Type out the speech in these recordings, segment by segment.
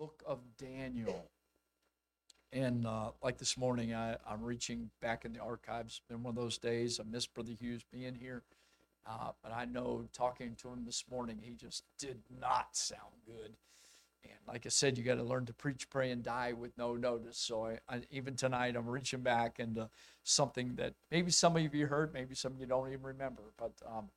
book of Daniel. And uh, like this morning, I, I'm reaching back in the archives. It's been one of those days. I miss Brother Hughes being here. Uh, but I know talking to him this morning, he just did not sound good. And like I said, you got to learn to preach, pray, and die with no notice. So I, I, even tonight, I'm reaching back into something that maybe some of you heard, maybe some of you don't even remember. But um,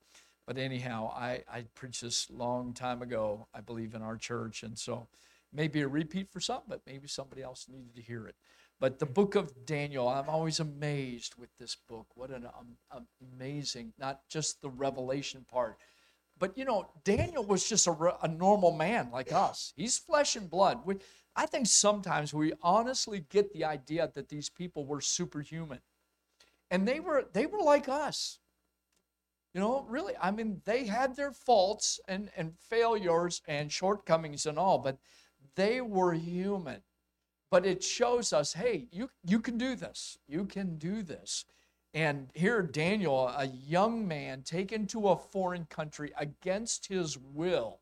but anyhow, I, I preached this long time ago, I believe, in our church. And so maybe a repeat for some, but maybe somebody else needed to hear it. But the book of Daniel, I'm always amazed with this book. What an um, amazing, not just the revelation part, but you know, Daniel was just a, a normal man like us. He's flesh and blood. We, I think sometimes we honestly get the idea that these people were superhuman. And they were they were like us. You know, really, I mean, they had their faults and, and failures and shortcomings and all, but they were human. But it shows us, hey, you, you can do this. You can do this. And here, Daniel, a young man taken to a foreign country against his will.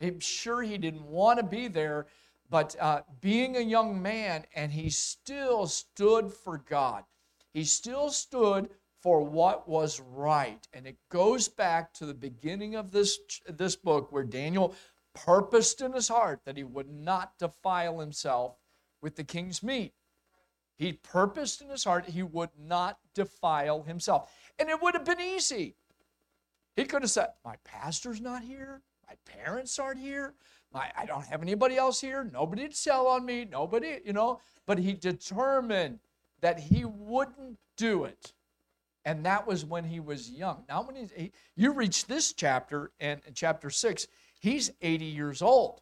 I'm sure he didn't want to be there, but uh, being a young man, and he still stood for God. He still stood for what was right. And it goes back to the beginning of this, this book where Daniel purposed in his heart that he would not defile himself with the king's meat. He purposed in his heart he would not defile himself. And it would have been easy. He could have said, My pastor's not here. My parents aren't here. My, I don't have anybody else here. Nobody to sell on me. Nobody, you know. But he determined that he wouldn't do it. And that was when he was young. Now, when he, you reach this chapter, and chapter six, he's 80 years old.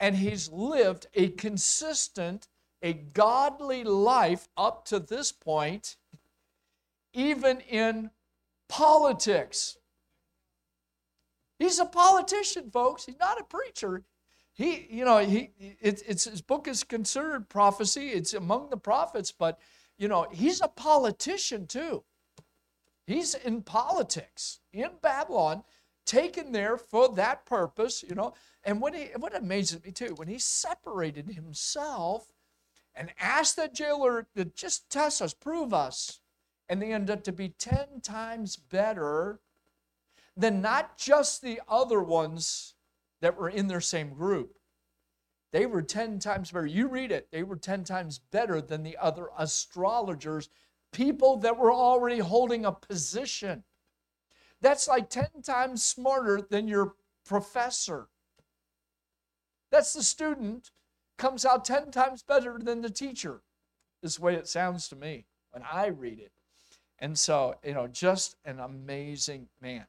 And he's lived a consistent, a godly life up to this point, even in politics. He's a politician, folks. He's not a preacher. He, you know, he, it, it's his book is considered prophecy. It's among the prophets, but you know, he's a politician too. He's in politics in Babylon, taken there for that purpose, you know. And what, he, what amazes me too, when he separated himself and asked that jailer to just test us, prove us, and they ended up to be 10 times better than not just the other ones that were in their same group. They were 10 times better. You read it, they were 10 times better than the other astrologers, people that were already holding a position. That's like 10 times smarter than your professor. That's the student comes out 10 times better than the teacher, is the way it sounds to me when I read it. And so, you know, just an amazing man.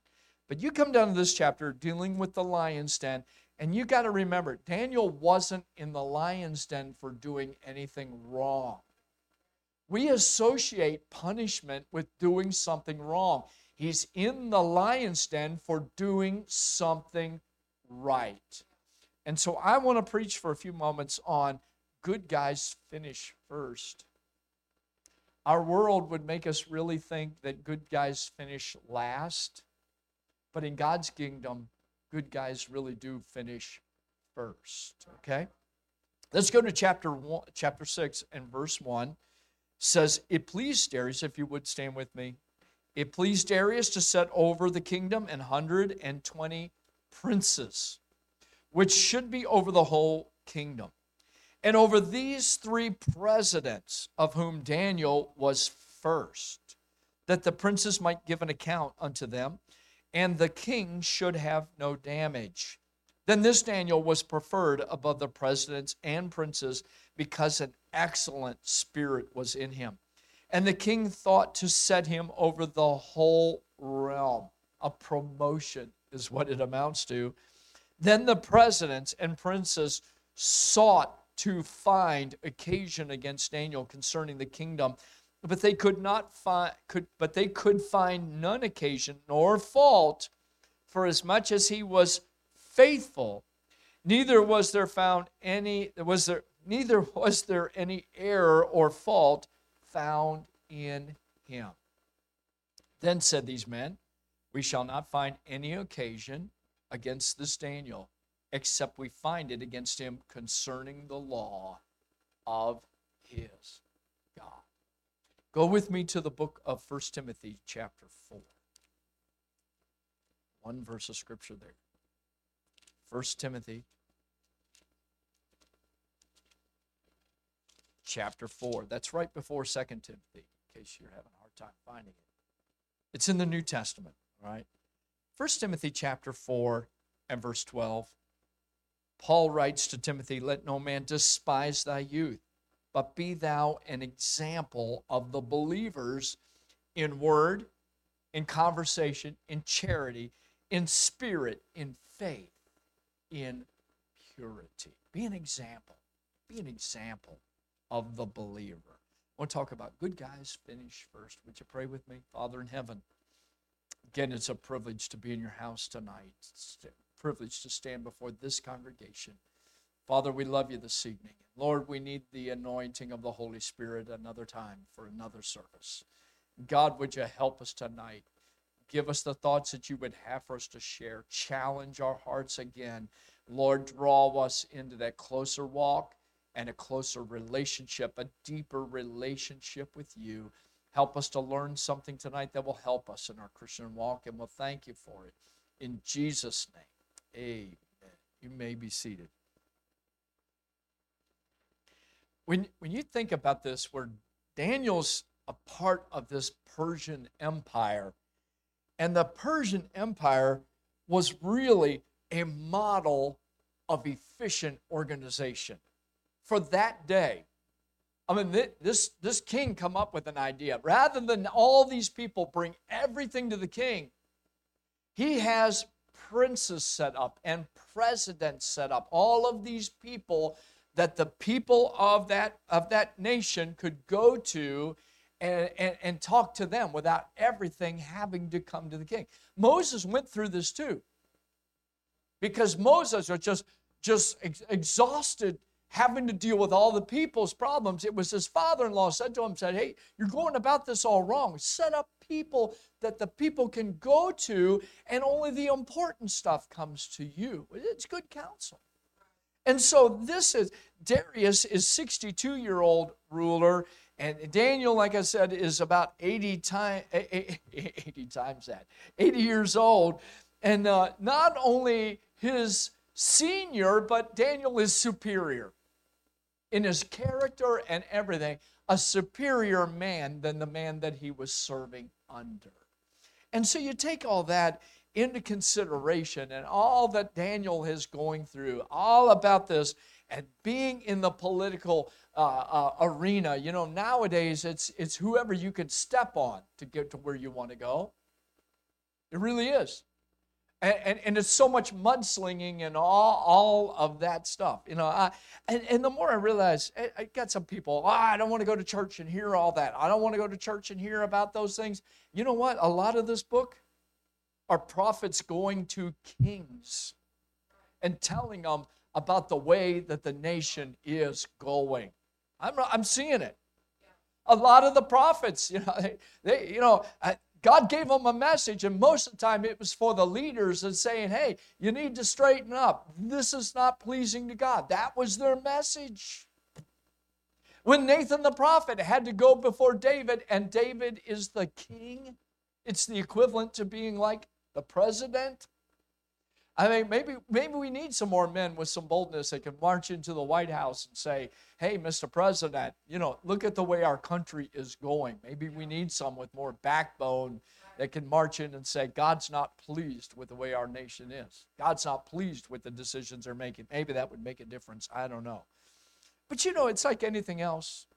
But you come down to this chapter dealing with the lion's den, and you got to remember, Daniel wasn't in the lion's den for doing anything wrong. We associate punishment with doing something wrong. He's in the lion's den for doing something right. And so I want to preach for a few moments on good guys finish first. Our world would make us really think that good guys finish last, but in God's kingdom, good guys really do finish first. Okay? Let's go to chapter one, chapter 6 and verse 1. says, It pleased Darius, if you would stand with me, it pleased Darius to set over the kingdom an hundred and twenty princes, which should be over the whole kingdom. And over these three presidents, of whom Daniel was first, that the princes might give an account unto them and the king should have no damage. Then this Daniel was preferred above the presidents and princes because an excellent spirit was in him. And the king thought to set him over the whole realm. A promotion is what it amounts to. Then the presidents and princes sought to find occasion against Daniel concerning the kingdom but they could not find could but they could find none occasion nor fault for as much as he was faithful neither was there found any was there neither was there any error or fault found in him then said these men we shall not find any occasion against this daniel except we find it against him concerning the law of his God. Go with me to the book of 1 Timothy, chapter 4. One verse of scripture there. 1 Timothy, chapter 4. That's right before 2 Timothy, in case you're having a hard time finding it. It's in the New Testament, right? 1 Timothy, chapter 4, and verse 12. Paul writes to Timothy, Let no man despise thy youth, but be thou an example of the believers in word, in conversation, in charity, in spirit, in faith, in purity. Be an example. Be an example of the believer. I want to talk about good guys finish first. Would you pray with me? Father in heaven, again, it's a privilege to be in your house tonight. It's a privilege to stand before this congregation. Father, we love you this evening. Lord, we need the anointing of the Holy Spirit another time for another service. God, would you help us tonight? Give us the thoughts that you would have for us to share. Challenge our hearts again. Lord, draw us into that closer walk and a closer relationship, a deeper relationship with you. Help us to learn something tonight that will help us in our Christian walk, and we'll thank you for it. In Jesus' name, amen. You may be seated. When, when you think about this, where Daniel's a part of this Persian Empire, and the Persian Empire was really a model of efficient organization for that day. I mean, this, this king come up with an idea. Rather than all these people bring everything to the king, he has princes set up and presidents set up. All of these people that the people of that, of that nation could go to and, and, and talk to them without everything having to come to the king. Moses went through this too. Because Moses was just, just ex- exhausted having to deal with all the people's problems. It was his father in law said to him, said, Hey, you're going about this all wrong. Set up people that the people can go to, and only the important stuff comes to you. It's good counsel. And so this is Darius is 62 year old ruler, and Daniel, like I said, is about 80 times eh, eh, eh, 80 times that 80 years old, and uh, not only his senior, but Daniel is superior in his character and everything, a superior man than the man that he was serving under. And so you take all that into consideration and all that Daniel is going through, all about this, and being in the political uh, uh, arena. You know, nowadays it's it's whoever you can step on to get to where you want to go. It really is and, and, and it's so much mudslinging and all, all of that stuff you know I, and, and the more i realize I, I got some people oh, i don't want to go to church and hear all that. I don't want to go to church and hear about those things. You know what? A lot of this book are prophets going to kings and telling them about the way that the nation is going. I'm, I'm seeing it. A lot of the prophets you know they, they you know God gave them a message, and most of the time it was for the leaders and saying, hey, you need to straighten up. This is not pleasing to God. That was their message. When Nathan the prophet had to go before David, and David is the king, it's the equivalent to being like the president. I mean, maybe maybe we need some more men with some boldness that can march into the White House and say, "Hey, Mr. President, you know, look at the way our country is going. Maybe we need some with more backbone that can march in and say, God's not pleased with the way our nation is. God's not pleased with the decisions they're making. Maybe that would make a difference. I don't know. But you know, it's like anything else.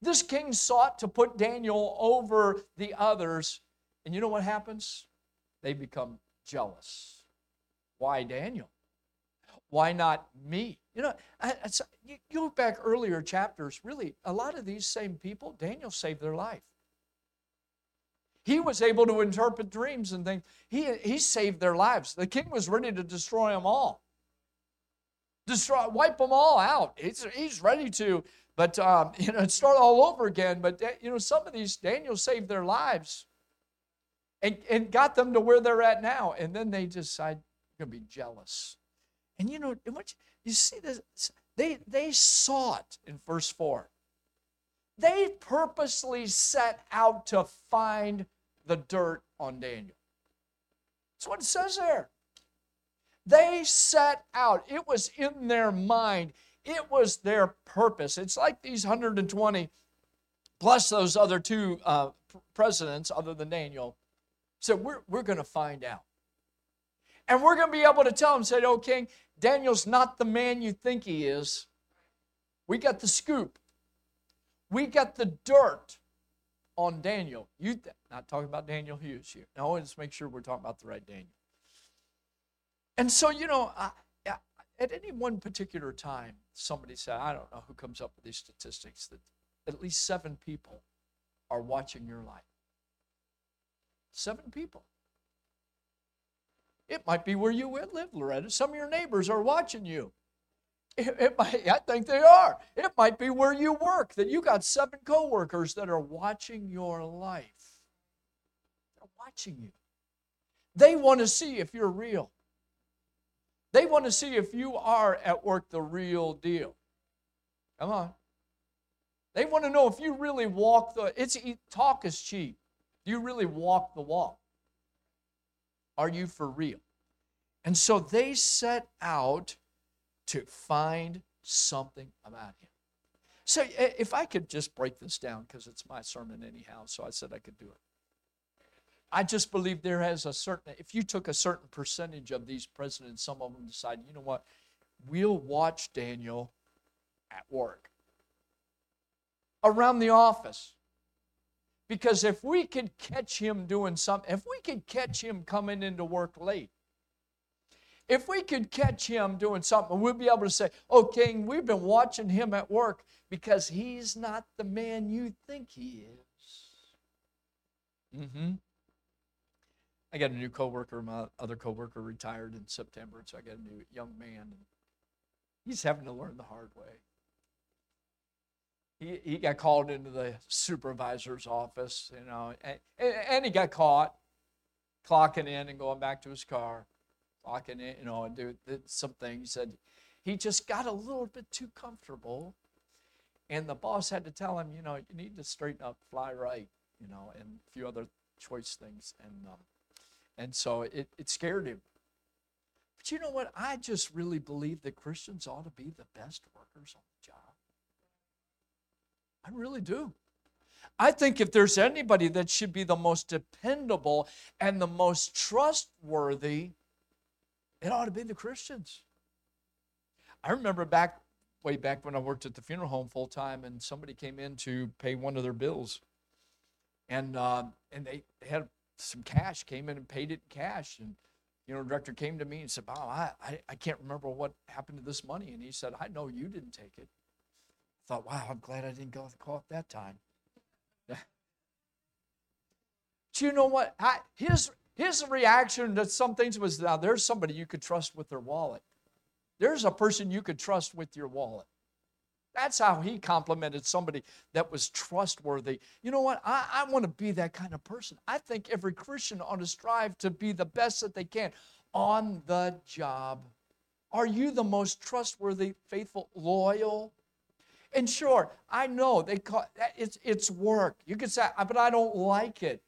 This king sought to put Daniel over the others, and you know what happens? They become jealous. Why Daniel? Why not me? You know, you look back earlier chapters, really, a lot of these same people, Daniel saved their life. He was able to interpret dreams and things. He, he saved their lives. The king was ready to destroy them all, destroy, wipe them all out. He's, he's ready to, but um, you know, start all over again. But you know, some of these Daniel saved their lives, and, and got them to where they're at now. And then they decide, going to be jealous. And you know, you see this, they, they sought in verse 4. They purposely set out to find the dirt on Daniel. That's what it says there. They set out, it was in their mind, it was their purpose. It's like these 120 plus those other two uh, presidents, other than Daniel, said, We're, we're going to find out. And we're going to be able to tell him, said, Oh, King, Daniel's not the man you think he is. We got the scoop. We got the dirt on Daniel. You th- not talking about Daniel Hughes here. No, let's make sure we're talking about the right Daniel. And so, you know, I, at any one particular time, somebody said, I don't know who comes up with these statistics, that at least seven people are watching your life. Seven people. It might be where you live, Loretta. Some of your neighbors are watching you. It, it might, I think they are. It might be where you work, that you got seven coworkers that are watching your life. They're watching you. They want to see if you're real. They want to see if you are at work the real deal. Come on. They want to know if you really walk the it's talk is cheap. Do you really walk the walk? Are you for real? And so they set out to find something about him. So if I could just break this down because it's my sermon anyhow, so I said I could do it. I just believe there has a certain, if you took a certain percentage of these presidents, some of them decide, you know what, we'll watch Daniel at work, around the office. Because if we could catch him doing something, if we could catch him coming into work late, if we could catch him doing something, we'd be able to say, Oh, King, we've been watching him at work because he's not the man you think he is. Mm-hmm. I got a new coworker. My other coworker retired in September, so I got a new young man. He's having to learn the hard way. He, he got called into the supervisor's office, you know, and, and he got caught clocking in and going back to his car, clocking in, you know, and do some things. He said he just got a little bit too comfortable, and the boss had to tell him, you know, you need to straighten up, fly right, you know, and a few other choice things. And um, and so it, it scared him. But you know what? I just really believe that Christians ought to be the best workers on. I really do. I think if there's anybody that should be the most dependable and the most trustworthy, it ought to be the Christians. I remember back way back when I worked at the funeral home full time, and somebody came in to pay one of their bills, and uh, and they had some cash, came in and paid it in cash. And, you know, director came to me and said, Bob, I, I, I can't remember what happened to this money. And he said, I know you didn't take it. Thought, wow, I'm glad I didn't go call it that time. but you know what? I, his, his reaction to some things was now there's somebody you could trust with their wallet. There's a person you could trust with your wallet. That's how he complimented somebody that was trustworthy. You know what? I, I want to be that kind of person. I think every Christian ought to strive to be the best that they can on the job. Are you the most trustworthy, faithful, loyal? And sure, I know they call it's it's work. You could say, but I don't like it.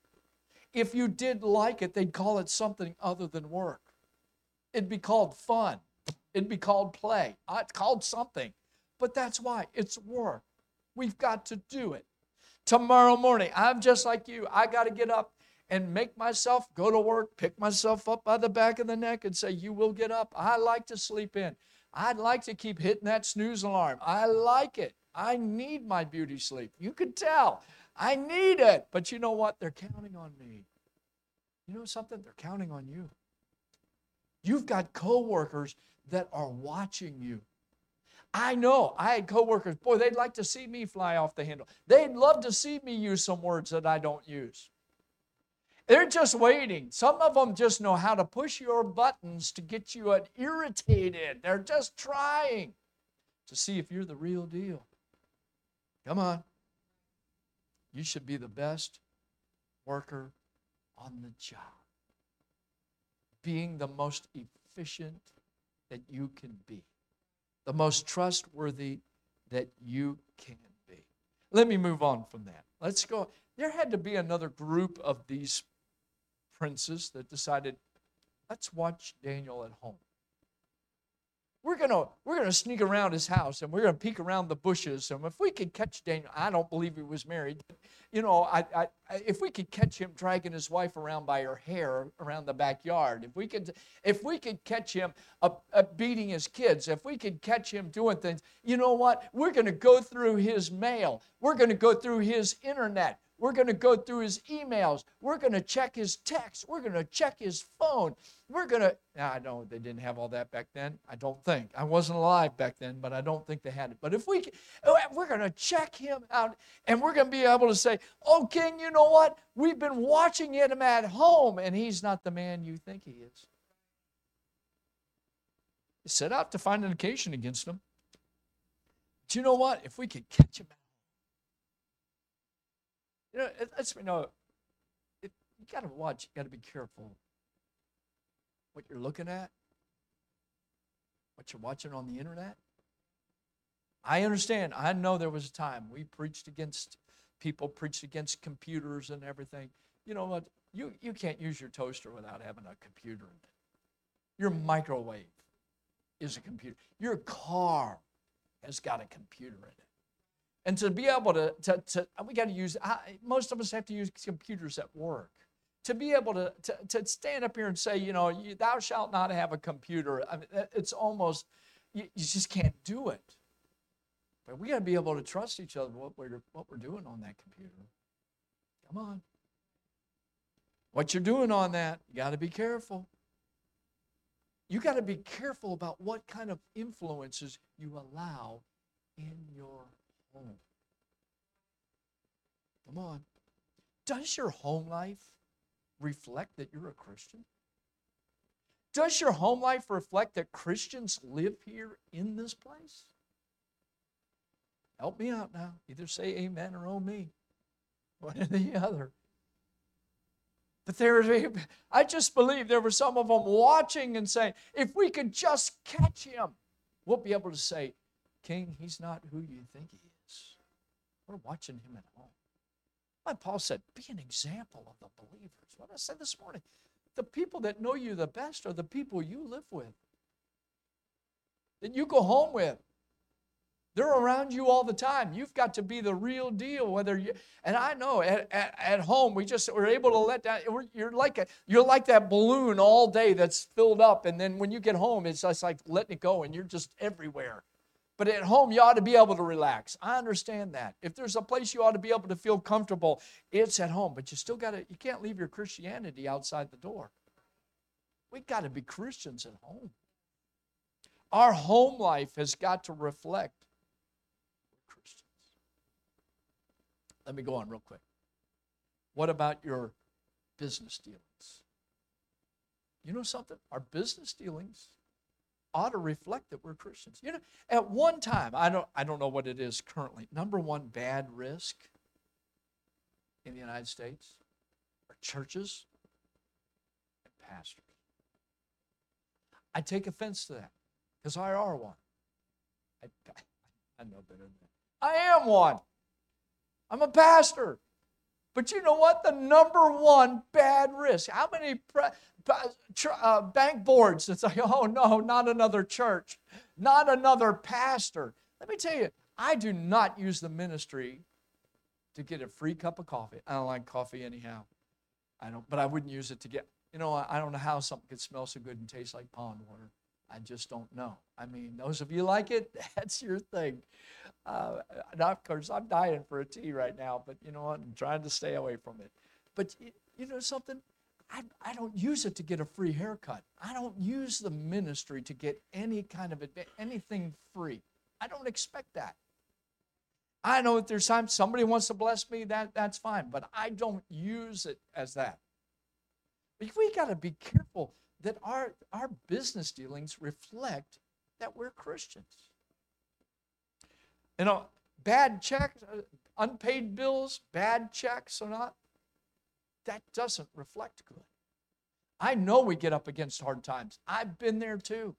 If you did like it, they'd call it something other than work. It'd be called fun. It'd be called play. Uh, it's called something. But that's why it's work. We've got to do it. Tomorrow morning, I'm just like you. I got to get up and make myself go to work, pick myself up by the back of the neck, and say, You will get up. I like to sleep in. I'd like to keep hitting that snooze alarm. I like it. I need my beauty sleep. You can tell. I need it. But you know what? They're counting on me. You know something? They're counting on you. You've got coworkers that are watching you. I know I had coworkers, boy, they'd like to see me fly off the handle. They'd love to see me use some words that I don't use. They're just waiting. Some of them just know how to push your buttons to get you irritated. They're just trying to see if you're the real deal. Come on. You should be the best worker on the job. Being the most efficient that you can be, the most trustworthy that you can be. Let me move on from that. Let's go. There had to be another group of these princes that decided, let's watch Daniel at home. We're gonna we're gonna sneak around his house and we're gonna peek around the bushes and if we could catch daniel i don't believe he was married but, you know I, I, if we could catch him dragging his wife around by her hair around the backyard if we could if we could catch him beating his kids if we could catch him doing things you know what? We're gonna go through his mail. We're gonna go through his internet we're going to go through his emails. We're going to check his texts. We're going to check his phone. We're going to, now I know they didn't have all that back then. I don't think. I wasn't alive back then, but I don't think they had it. But if we, oh, eh, we're going to check him out and we're going to be able to say, oh, King, you know what? We've been watching him at home and he's not the man you think he is. Set out to find an occasion against him. Do you know what? If we could catch him you know, lets me know it, you got to watch, you got to be careful what you're looking at, what you're watching on the internet. I understand. I know there was a time we preached against people, preached against computers and everything. You know what? You, you can't use your toaster without having a computer in it. Your microwave is a computer. Your car has got a computer in it. And to be able to, to, to we got to use, most of us have to use computers at work. To be able to, to, to stand up here and say, you know, you, thou shalt not have a computer, I mean, it's almost, you, you just can't do it. But we got to be able to trust each other what we're, what we're doing on that computer. Come on. What you're doing on that, you got to be careful. You got to be careful about what kind of influences you allow in your home. Come on. Does your home life reflect that you're a Christian? Does your home life reflect that Christians live here in this place? Help me out now. Either say amen or oh me. One or the other. But there, I just believe there were some of them watching and saying, if we could just catch him, we'll be able to say, King, he's not who you think he is. We're watching him at home. Like Paul said, be an example of the believers. What I said this morning, the people that know you the best are the people you live with, that you go home with. They're around you all the time. You've got to be the real deal. Whether you and I know at, at, at home we just we're able to let down. You're like a, you're like that balloon all day that's filled up, and then when you get home, it's just like letting it go, and you're just everywhere. But at home, you ought to be able to relax. I understand that. If there's a place you ought to be able to feel comfortable, it's at home. But you still got to, you can't leave your Christianity outside the door. We got to be Christians at home. Our home life has got to reflect Christians. Let me go on real quick. What about your business dealings? You know something? Our business dealings ought to reflect that we're Christians. You know, at one time, I don't, I don't know what it is currently. Number one bad risk in the United States are churches and pastors. I take offense to that because I are one. I, I know better than that. I am one. I'm a pastor. But you know what? The number one bad risk. How many pre- uh, bank boards that say, oh no, not another church, not another pastor. Let me tell you, I do not use the ministry to get a free cup of coffee. I don't like coffee anyhow. I don't, but I wouldn't use it to get, you know, I don't know how something could smell so good and taste like pond water. I just don't know. I mean, those of you like it, that's your thing. Uh, of course, I'm dying for a tea right now, but you know what? I'm trying to stay away from it. But you know something? I, I don't use it to get a free haircut. I don't use the ministry to get any kind of anything free. I don't expect that. I know if there's time somebody wants to bless me, that, that's fine, but I don't use it as that. We got to be careful that our, our business dealings reflect that we're Christians. You know, bad checks, uh, unpaid bills, bad checks or not, that doesn't reflect good. I know we get up against hard times. I've been there too.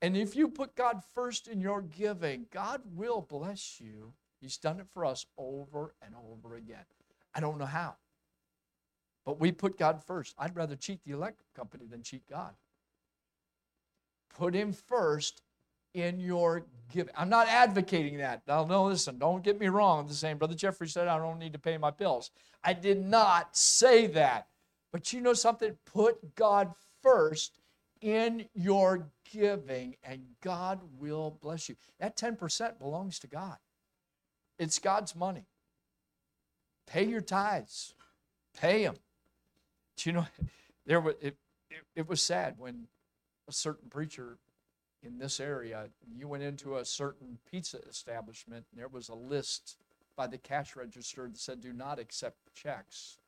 And if you put God first in your giving, God will bless you. He's done it for us over and over again. I don't know how. But we put God first. I'd rather cheat the electric company than cheat God. Put Him first in your giving. I'm not advocating that. Now, no, listen, don't get me wrong. I'm Brother Jeffrey said I don't need to pay my bills. I did not say that. But you know something? Put God first in your giving, and God will bless you. That 10% belongs to God, it's God's money. Pay your tithes, pay them. Do you know, there was, it, it, it was sad when a certain preacher in this area, you went into a certain pizza establishment, and there was a list by the cash register that said, do not accept checks.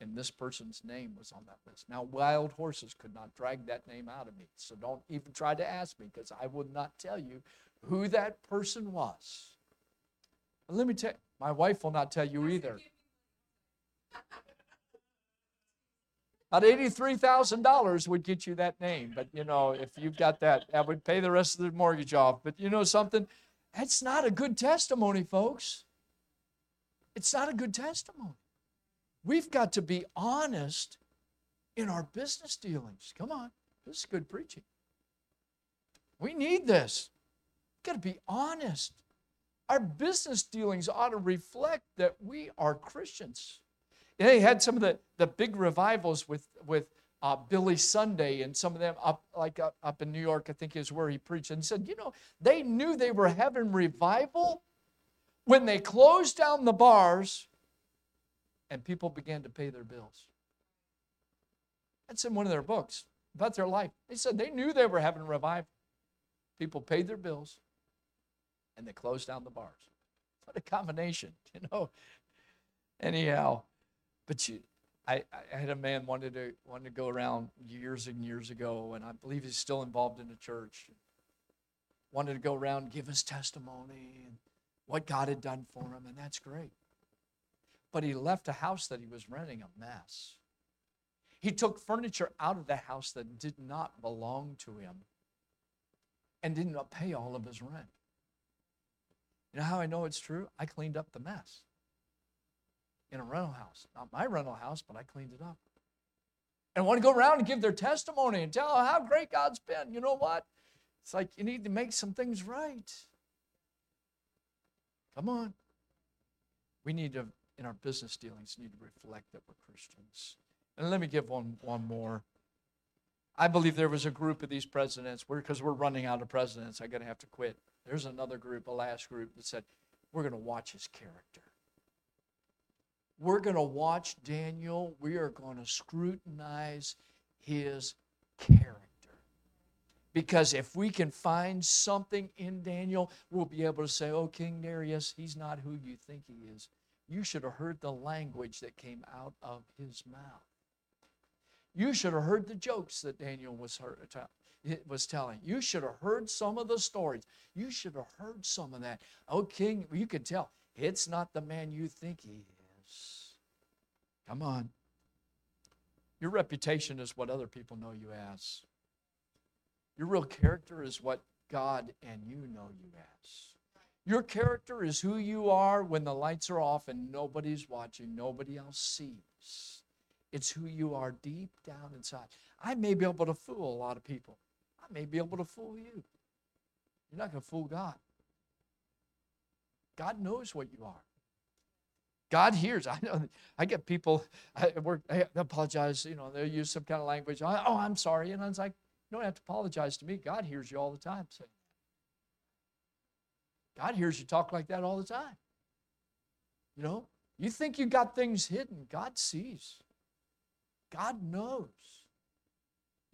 And this person's name was on that list. Now, wild horses could not drag that name out of me. So don't even try to ask me because I would not tell you who that person was. And let me tell my wife will not tell you either. About $83,000 would get you that name. But, you know, if you've got that, that would pay the rest of the mortgage off. But you know something? That's not a good testimony, folks. It's not a good testimony. We've got to be honest in our business dealings. Come on, this is good preaching. We need this. We've got to be honest. Our business dealings ought to reflect that we are Christians. They had some of the, the big revivals with, with uh, Billy Sunday and some of them up like up, up in New York, I think is where he preached. And he said, you know, they knew they were having revival when they closed down the bars and people began to pay their bills. That's in one of their books about their life. They said they knew they were having revival. People paid their bills and they closed down the bars. What a combination, you know. Anyhow, but you, I, I had a man wanted to wanted to go around years and years ago, and I believe he's still involved in the church. Wanted to go around give his testimony and what God had done for him, and that's great. But he left a house that he was renting a mess. He took furniture out of the house that did not belong to him and did not pay all of his rent. You know how I know it's true? I cleaned up the mess in a rental house. Not my rental house, but I cleaned it up. And want to go around and give their testimony and tell how great God's been. You know what? It's like you need to make some things right. Come on. We need to, in our business dealings, need to reflect that we're Christians. And let me give one, one more. I believe there was a group of these presidents, because we're running out of presidents, I'm going to have to quit. There's another group, a last group, that said, we're going to watch his character. We're going to watch Daniel. We are going to scrutinize his character. Because if we can find something in Daniel, we'll be able to say, Oh, King Darius, he's not who you think he is. You should have heard the language that came out of his mouth. You should have heard the jokes that Daniel was, heard, uh, was telling. You should have heard some of the stories. You should have heard some of that. Oh, King, you can tell it's not the man you think he is. Come on. Your reputation is what other people know you as. Your real character is what God and you know you as. Your character is who you are when the lights are off and nobody's watching, nobody else sees. It's who you are deep down inside. I may be able to fool a lot of people. I may be able to fool you. You're not going to fool God. God knows what you are. God hears. I know. I get people. I work. I apologize. You know, they use some kind of language. Oh, I'm sorry. And I was like, you don't have to apologize to me. God hears you all the time saying God hears you talk like that all the time. You know, you think you got things hidden. God sees. God knows.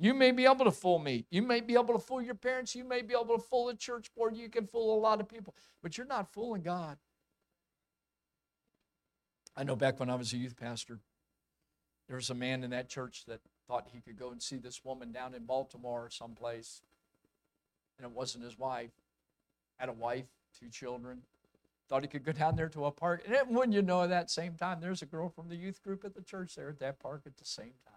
You may be able to fool me. You may be able to fool your parents. You may be able to fool the church board. You can fool a lot of people, but you're not fooling God. I know back when I was a youth pastor, there was a man in that church that thought he could go and see this woman down in Baltimore or someplace. And it wasn't his wife. Had a wife, two children. Thought he could go down there to a park. And wouldn't you know, at that same time, there's a girl from the youth group at the church there at that park at the same time.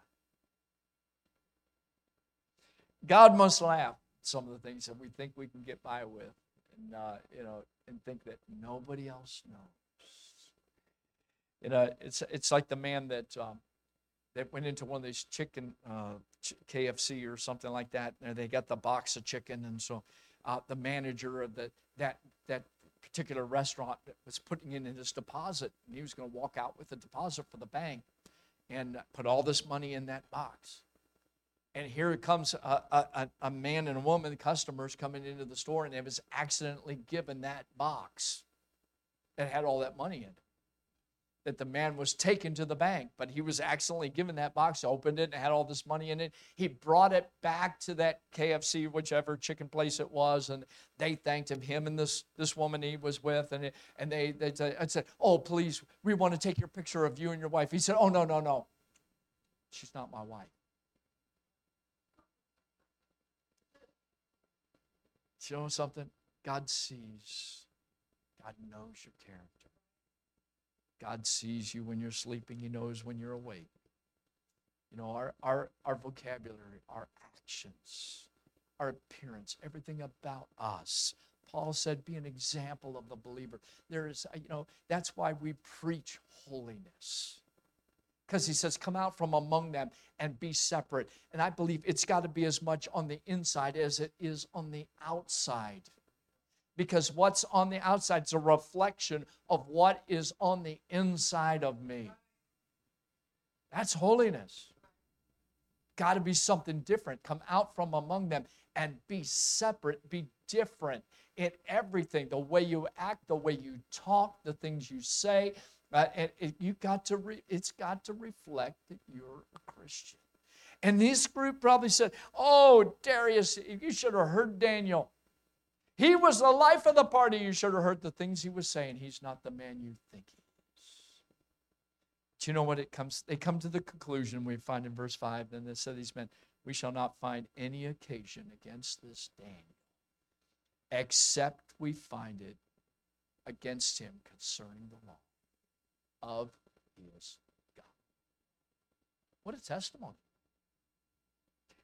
God must laugh at some of the things that we think we can get by with, and uh, you know, and think that nobody else knows. You know, it's it's like the man that um, that went into one of these chicken uh, KFC or something like that, and they got the box of chicken, and so uh, the manager of the that that particular restaurant was putting in his deposit, and he was going to walk out with the deposit for the bank and put all this money in that box. And here comes a, a, a man and a woman, customers coming into the store, and they was accidentally given that box that had all that money in it that the man was taken to the bank, but he was accidentally given that box, opened it, and had all this money in it. He brought it back to that KFC, whichever chicken place it was, and they thanked him, him and this, this woman he was with, and, and they, they said, Oh, please, we want to take your picture of you and your wife. He said, Oh, no, no, no. She's not my wife. You know something? God sees, God knows your character. God sees you when you're sleeping, He knows when you're awake. You know, our, our, our vocabulary, our actions, our appearance, everything about us. Paul said, be an example of the believer. There is, you know, that's why we preach holiness. Because he says, come out from among them and be separate. And I believe it's got to be as much on the inside as it is on the outside because what's on the outside is a reflection of what is on the inside of me. That's holiness. Got to be something different. Come out from among them and be separate, be different in everything the way you act, the way you talk, the things you say. Uh, and it, you got to re, it's got to reflect that you're a Christian. And this group probably said, Oh, Darius, you should have heard Daniel. He was the life of the party. You should have heard the things he was saying. He's not the man you think he is. Do you know what it comes? They come to the conclusion we find in verse 5. Then they said these men, We shall not find any occasion against this Daniel, except we find it against him concerning the law of his God. What a testimony.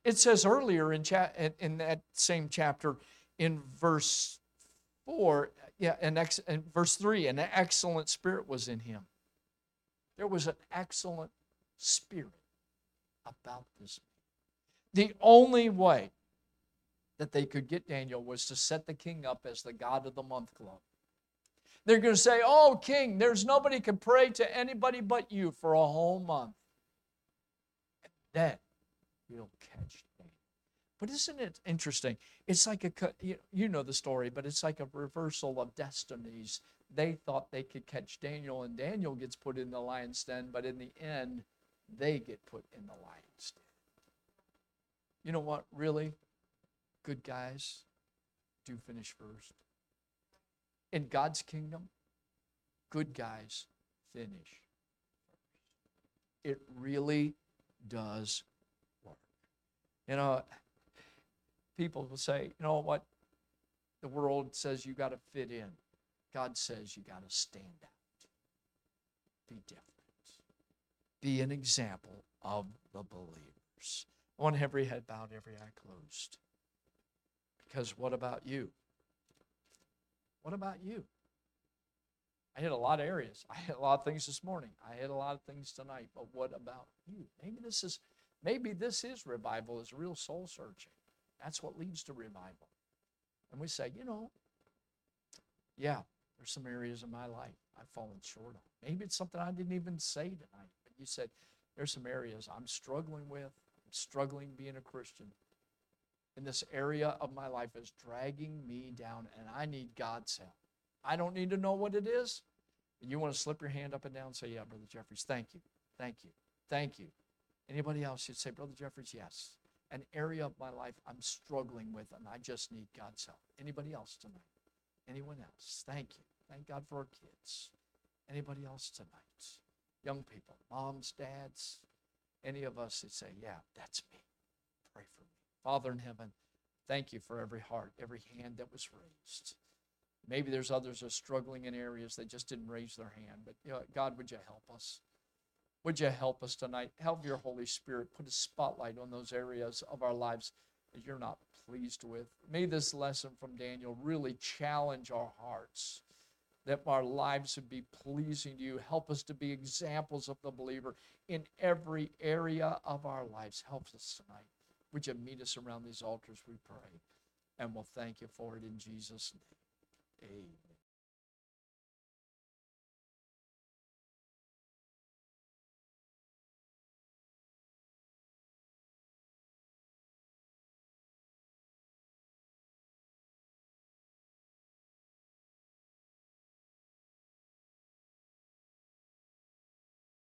It says earlier in, cha- in that same chapter, in verse 4, yeah, and ex- verse 3, an excellent spirit was in him. There was an excellent spirit about this. The only way that they could get Daniel was to set the king up as the God of the month club. They're going to say, Oh, king, there's nobody can pray to anybody but you for a whole month. And then we'll catch but isn't it interesting? It's like a, you know the story, but it's like a reversal of destinies. They thought they could catch Daniel, and Daniel gets put in the lion's den, but in the end, they get put in the lion's den. You know what, really? Good guys do finish first. In God's kingdom, good guys finish first. It really does work. You know, people will say, you know what? The world says you got to fit in. God says you got to stand out. Be different. Be an example of the believers. I want every head bowed, every eye closed. Because what about you? What about you? I hit a lot of areas. I hit a lot of things this morning. I hit a lot of things tonight. But what about you? Maybe this is maybe this is revival, is real soul searching. That's what leads to revival. And we say, you know, yeah, there's some areas of my life I've fallen short of. Maybe it's something I didn't even say tonight, but you said, there's some areas I'm struggling with. I'm struggling being a Christian. And this area of my life is dragging me down, and I need God's help. I don't need to know what it is. You want to slip your hand up and down and say, Yeah, Brother Jeffreys, thank you. Thank you. Thank you. Anybody else, you'd say, Brother Jeffreys, yes an area of my life I'm struggling with and I just need God's help. Anybody else tonight? Anyone else? Thank you. Thank God for our kids. Anybody else tonight? Young people, moms, dads, any of us that say, Yeah, that's me. Pray for me. Father in heaven, thank you for every heart, every hand that was raised. Maybe there's others are struggling in areas that just didn't raise their hand, but you know, God, would you help us? Would you help us tonight? Help your Holy Spirit put a spotlight on those areas of our lives that you're not pleased with. May this lesson from Daniel really challenge our hearts that our lives would be pleasing to you. Help us to be examples of the believer in every area of our lives. Help us tonight. Would you meet us around these altars, we pray? And we'll thank you for it in Jesus' name. Amen.